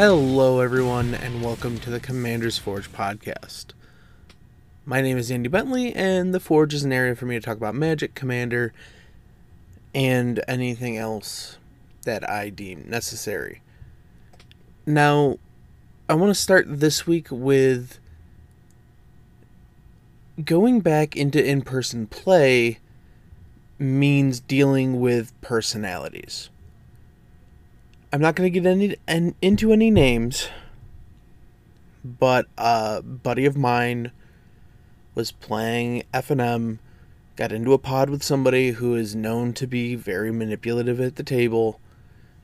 Hello, everyone, and welcome to the Commander's Forge podcast. My name is Andy Bentley, and the Forge is an area for me to talk about Magic, Commander, and anything else that I deem necessary. Now, I want to start this week with going back into in person play means dealing with personalities. I'm not going to get any en, into any names, but a buddy of mine was playing FNM, got into a pod with somebody who is known to be very manipulative at the table,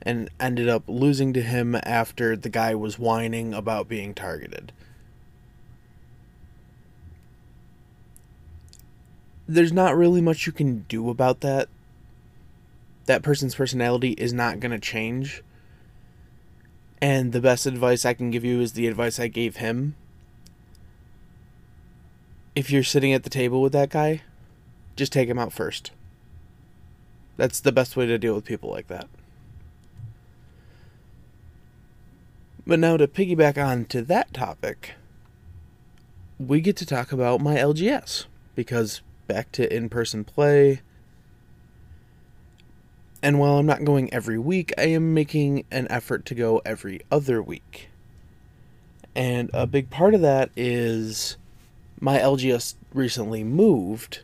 and ended up losing to him after the guy was whining about being targeted. There's not really much you can do about that. That person's personality is not going to change and the best advice I can give you is the advice I gave him. If you're sitting at the table with that guy, just take him out first. That's the best way to deal with people like that. But now to piggyback on to that topic, we get to talk about my LGS because back to in person play, and while I'm not going every week, I am making an effort to go every other week. And a big part of that is my LGS recently moved.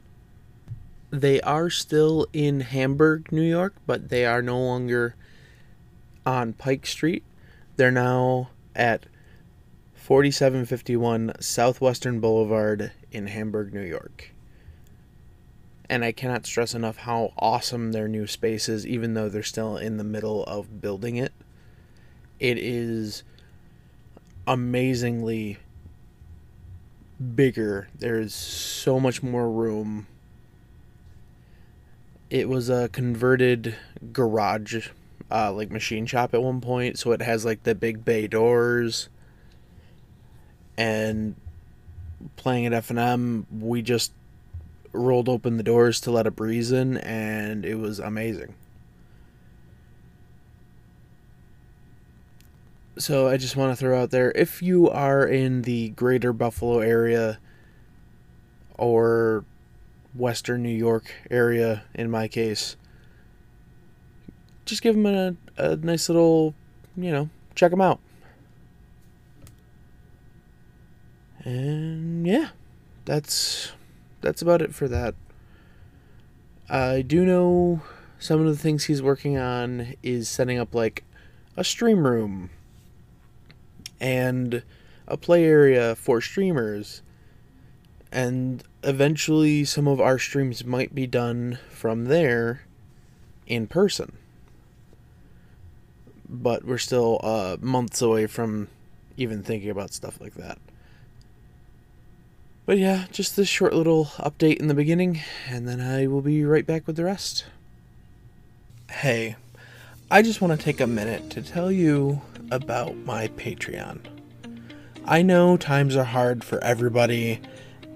They are still in Hamburg, New York, but they are no longer on Pike Street. They're now at 4751 Southwestern Boulevard in Hamburg, New York and I cannot stress enough how awesome their new space is, even though they're still in the middle of building it. It is amazingly bigger. There is so much more room. It was a converted garage, uh, like machine shop at one point, so it has like the big bay doors. And playing at FNM, we just rolled open the doors to let a breeze in, and it was amazing. So I just want to throw out there if you are in the greater Buffalo area or western New York area, in my case, just give them a, a nice little, you know, check them out. And yeah, that's that's about it for that. I do know some of the things he's working on is setting up like a stream room and a play area for streamers. And eventually, some of our streams might be done from there in person. But we're still uh, months away from even thinking about stuff like that. But yeah, just this short little update in the beginning, and then I will be right back with the rest. Hey, I just want to take a minute to tell you about my Patreon. I know times are hard for everybody,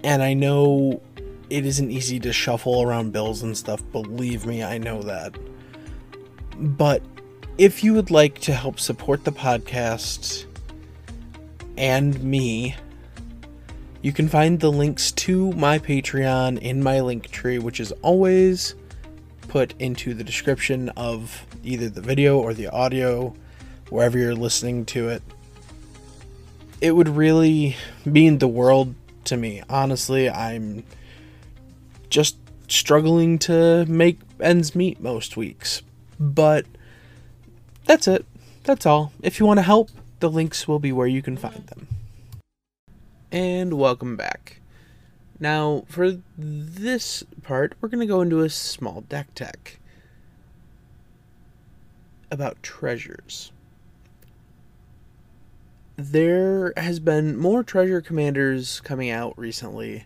and I know it isn't easy to shuffle around bills and stuff, believe me, I know that. But if you would like to help support the podcast and me, you can find the links to my Patreon in my link tree, which is always put into the description of either the video or the audio, wherever you're listening to it. It would really mean the world to me. Honestly, I'm just struggling to make ends meet most weeks. But that's it. That's all. If you want to help, the links will be where you can find them and welcome back. Now, for this part, we're going to go into a small deck tech about treasures. There has been more treasure commanders coming out recently,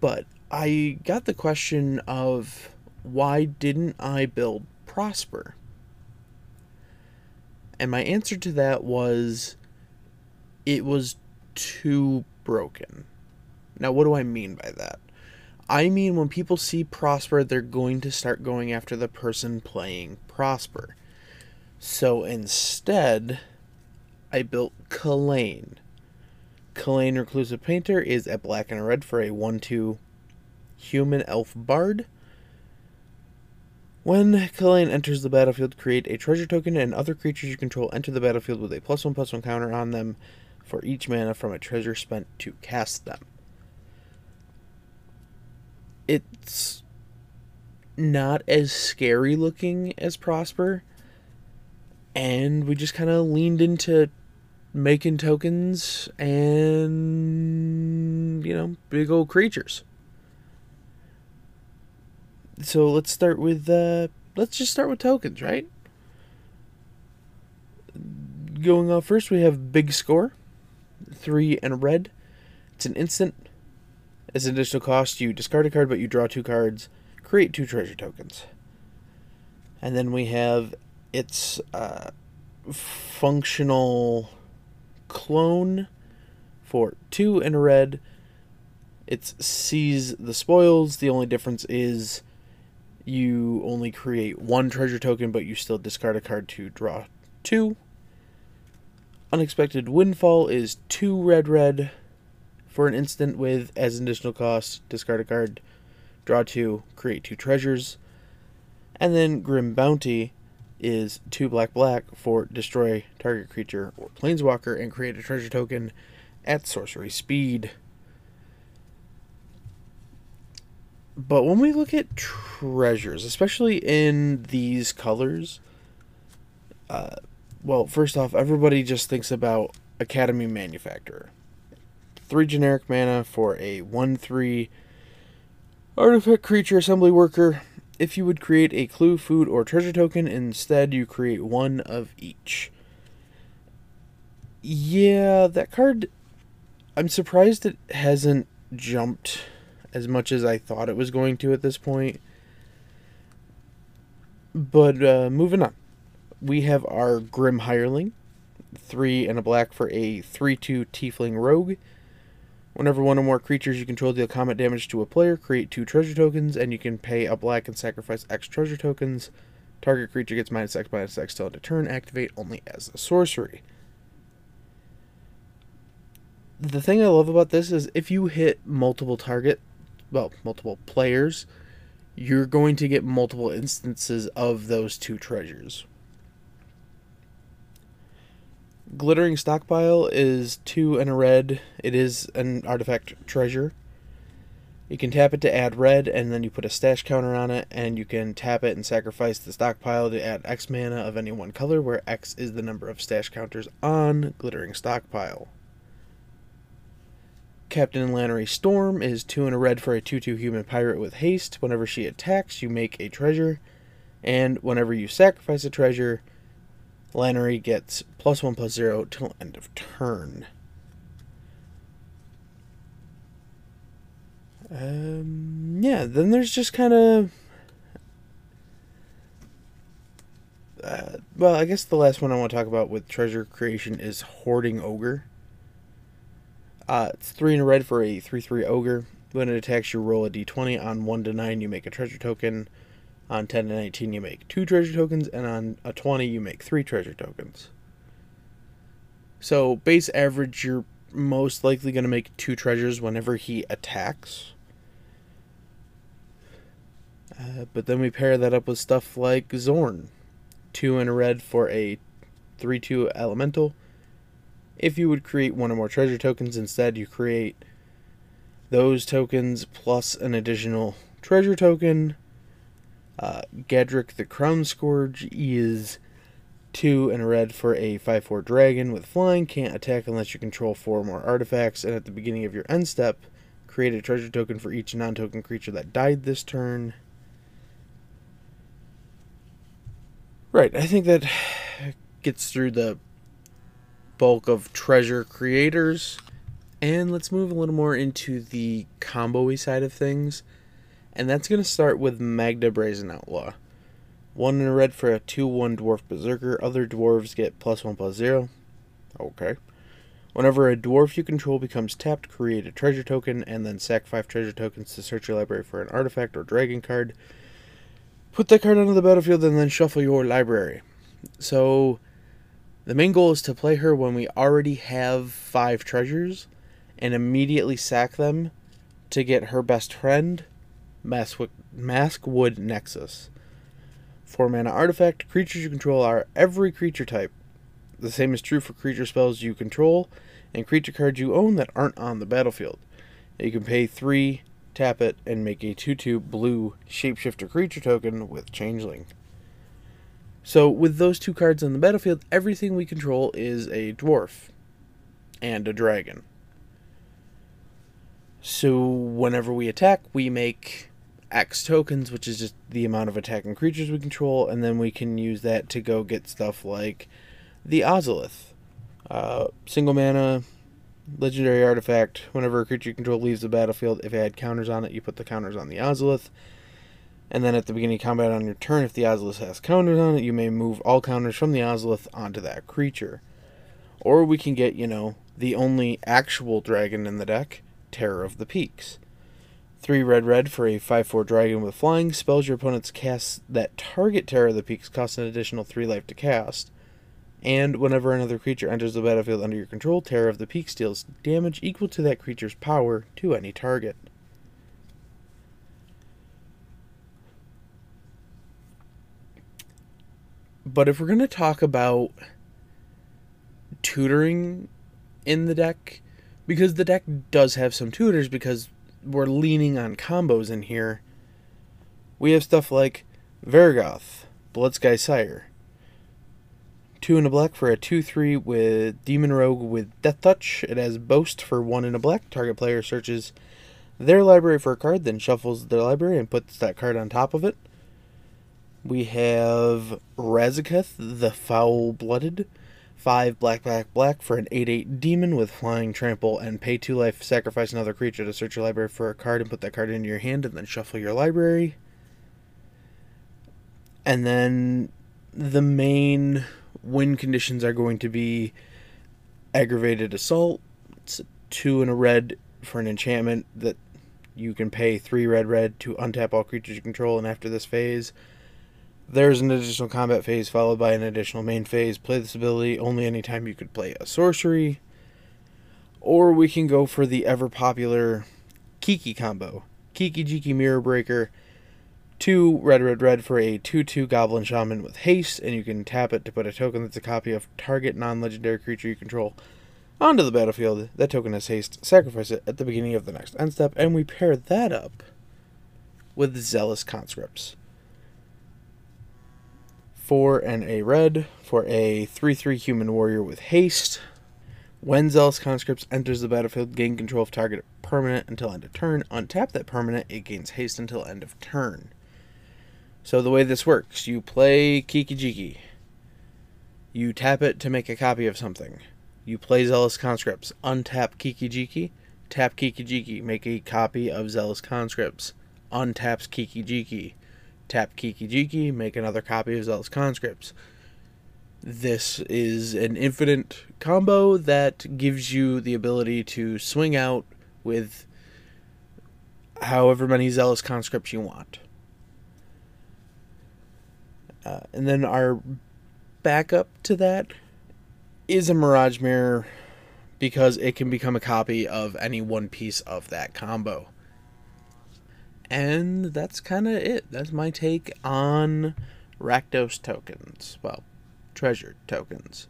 but I got the question of why didn't I build Prosper? And my answer to that was it was too broken. Now, what do I mean by that? I mean, when people see Prosper, they're going to start going after the person playing Prosper. So instead, I built Kalain. Kalain Reclusive Painter is a black and red for a 1 2 human elf bard. When Kalain enters the battlefield, create a treasure token, and other creatures you control enter the battlefield with a plus one plus one counter on them for each mana from a treasure spent to cast them. It's not as scary looking as Prosper, and we just kind of leaned into making tokens and, you know, big old creatures so let's start with uh, let's just start with tokens, right? Going off first, we have big score, three and red. It's an instant. As an additional cost, you discard a card, but you draw two cards, create two treasure tokens. And then we have its uh, functional clone for two and red. It's seize the spoils. The only difference is you only create one treasure token, but you still discard a card to draw two. Unexpected Windfall is two red red for an instant with, as an additional cost, discard a card, draw two, create two treasures. And then Grim Bounty is two black black for destroy target creature or planeswalker and create a treasure token at sorcery speed. But when we look at treasures, especially in these colors, uh, well, first off, everybody just thinks about Academy Manufactor. Three generic mana for a 1 3 artifact creature assembly worker. If you would create a clue, food, or treasure token, instead you create one of each. Yeah, that card. I'm surprised it hasn't jumped as much as I thought it was going to at this point. But uh, moving on, we have our Grim Hireling, three and a black for a three-two Tiefling Rogue. Whenever one or more creatures you control deal combat damage to a player, create two treasure tokens, and you can pay a black and sacrifice X treasure tokens. Target creature gets minus X minus X till end of turn. Activate only as a sorcery. The thing I love about this is if you hit multiple target well, multiple players, you're going to get multiple instances of those two treasures. Glittering Stockpile is two and a red. It is an artifact treasure. You can tap it to add red, and then you put a stash counter on it, and you can tap it and sacrifice the stockpile to add X mana of any one color, where X is the number of stash counters on Glittering Stockpile. Captain Lannery Storm is 2 and a red for a 2 2 human pirate with haste. Whenever she attacks, you make a treasure. And whenever you sacrifice a treasure, Lannery gets plus 1 plus 0 till end of turn. Um, yeah, then there's just kind of. Uh, well, I guess the last one I want to talk about with treasure creation is Hoarding Ogre. Uh, it's 3 in a red for a 3 3 ogre. When it attacks, you roll a d20. On 1 to 9, you make a treasure token. On 10 to 19, you make 2 treasure tokens. And on a 20, you make 3 treasure tokens. So, base average, you're most likely going to make 2 treasures whenever he attacks. Uh, but then we pair that up with stuff like Xorn. 2 in a red for a 3 2 elemental if you would create one or more treasure tokens, instead you create those tokens plus an additional treasure token. Uh, Gadrak the Crown Scourge is 2 and a red for a 5 4 dragon with flying, can't attack unless you control 4 or more artifacts, and at the beginning of your end step, create a treasure token for each non token creature that died this turn. Right, I think that gets through the bulk of treasure creators. And let's move a little more into the combo side of things. And that's going to start with Magda Brazen Outlaw. One in a red for a 2 1 Dwarf Berserker. Other dwarves get plus 1 plus 0. Okay. Whenever a dwarf you control becomes tapped, create a treasure token and then sack 5 treasure tokens to search your library for an artifact or dragon card. Put that card onto the battlefield and then shuffle your library. So the main goal is to play her when we already have five treasures and immediately sack them to get her best friend, Maskwood Nexus. Four mana artifact, creatures you control are every creature type. The same is true for creature spells you control and creature cards you own that aren't on the battlefield. You can pay three, tap it, and make a 2 2 blue shapeshifter creature token with Changeling. So, with those two cards on the battlefield, everything we control is a dwarf and a dragon. So, whenever we attack, we make X tokens, which is just the amount of attacking creatures we control, and then we can use that to go get stuff like the Ozolith. Uh, single mana, legendary artifact. Whenever a creature you control leaves the battlefield, if it had counters on it, you put the counters on the Ozolith. And then at the beginning of combat on your turn, if the Ozolith has counters on it, you may move all counters from the Ozolith onto that creature. Or we can get, you know, the only actual dragon in the deck, Terror of the Peaks. 3 red red for a 5 4 dragon with flying. Spells your opponents cast that target Terror of the Peaks cost an additional 3 life to cast. And whenever another creature enters the battlefield under your control, Terror of the Peaks deals damage equal to that creature's power to any target. But if we're going to talk about tutoring in the deck, because the deck does have some tutors, because we're leaning on combos in here, we have stuff like Varragoth, Bloodsky Sire. Two in a black for a 2 3 with Demon Rogue with Death Touch. It has Boast for one in a black. Target player searches their library for a card, then shuffles their library and puts that card on top of it. We have Razaketh, the Foul Blooded. 5 black, black, black for an 8 8 demon with flying trample and pay 2 life, sacrifice another creature to search your library for a card and put that card into your hand and then shuffle your library. And then the main win conditions are going to be aggravated assault. It's 2 and a red for an enchantment that you can pay 3 red, red to untap all creatures you control, and after this phase, there's an additional combat phase followed by an additional main phase. Play this ability only anytime you could play a sorcery. Or we can go for the ever popular Kiki combo. Kiki Jiki Mirror Breaker. Two red, red, red for a 2 2 Goblin Shaman with haste, and you can tap it to put a token that's a copy of target non legendary creature you control onto the battlefield. That token has haste. Sacrifice it at the beginning of the next end step, and we pair that up with Zealous Conscripts for and a red for a 3 3 human warrior with haste. When Zealous Conscripts enters the battlefield, gain control of target permanent until end of turn. Untap that permanent, it gains haste until end of turn. So the way this works, you play Kiki Jiki. You tap it to make a copy of something. You play Zealous Conscripts. Untap Kiki Jiki. Tap Kiki Jiki. Make a copy of Zealous Conscripts. Untaps Kiki Jiki tap Kiki Jiki, make another copy of Zealous Conscripts. This is an infinite combo that gives you the ability to swing out with however many Zealous Conscripts you want. Uh, and then our backup to that is a Mirage Mirror because it can become a copy of any one piece of that combo. And that's kind of it. That's my take on Rakdos tokens. Well, treasure tokens.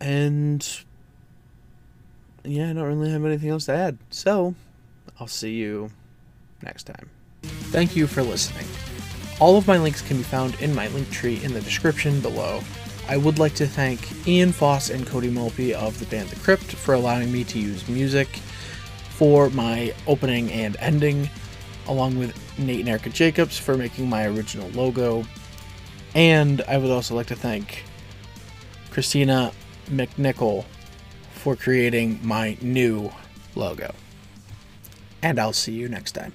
And yeah, I don't really have anything else to add. So, I'll see you next time. Thank you for listening. All of my links can be found in my link tree in the description below. I would like to thank Ian Foss and Cody Mulpey of the band The Crypt for allowing me to use music for my opening and ending along with Nate and Erica Jacobs for making my original logo. And I would also like to thank Christina McNichol for creating my new logo. And I'll see you next time.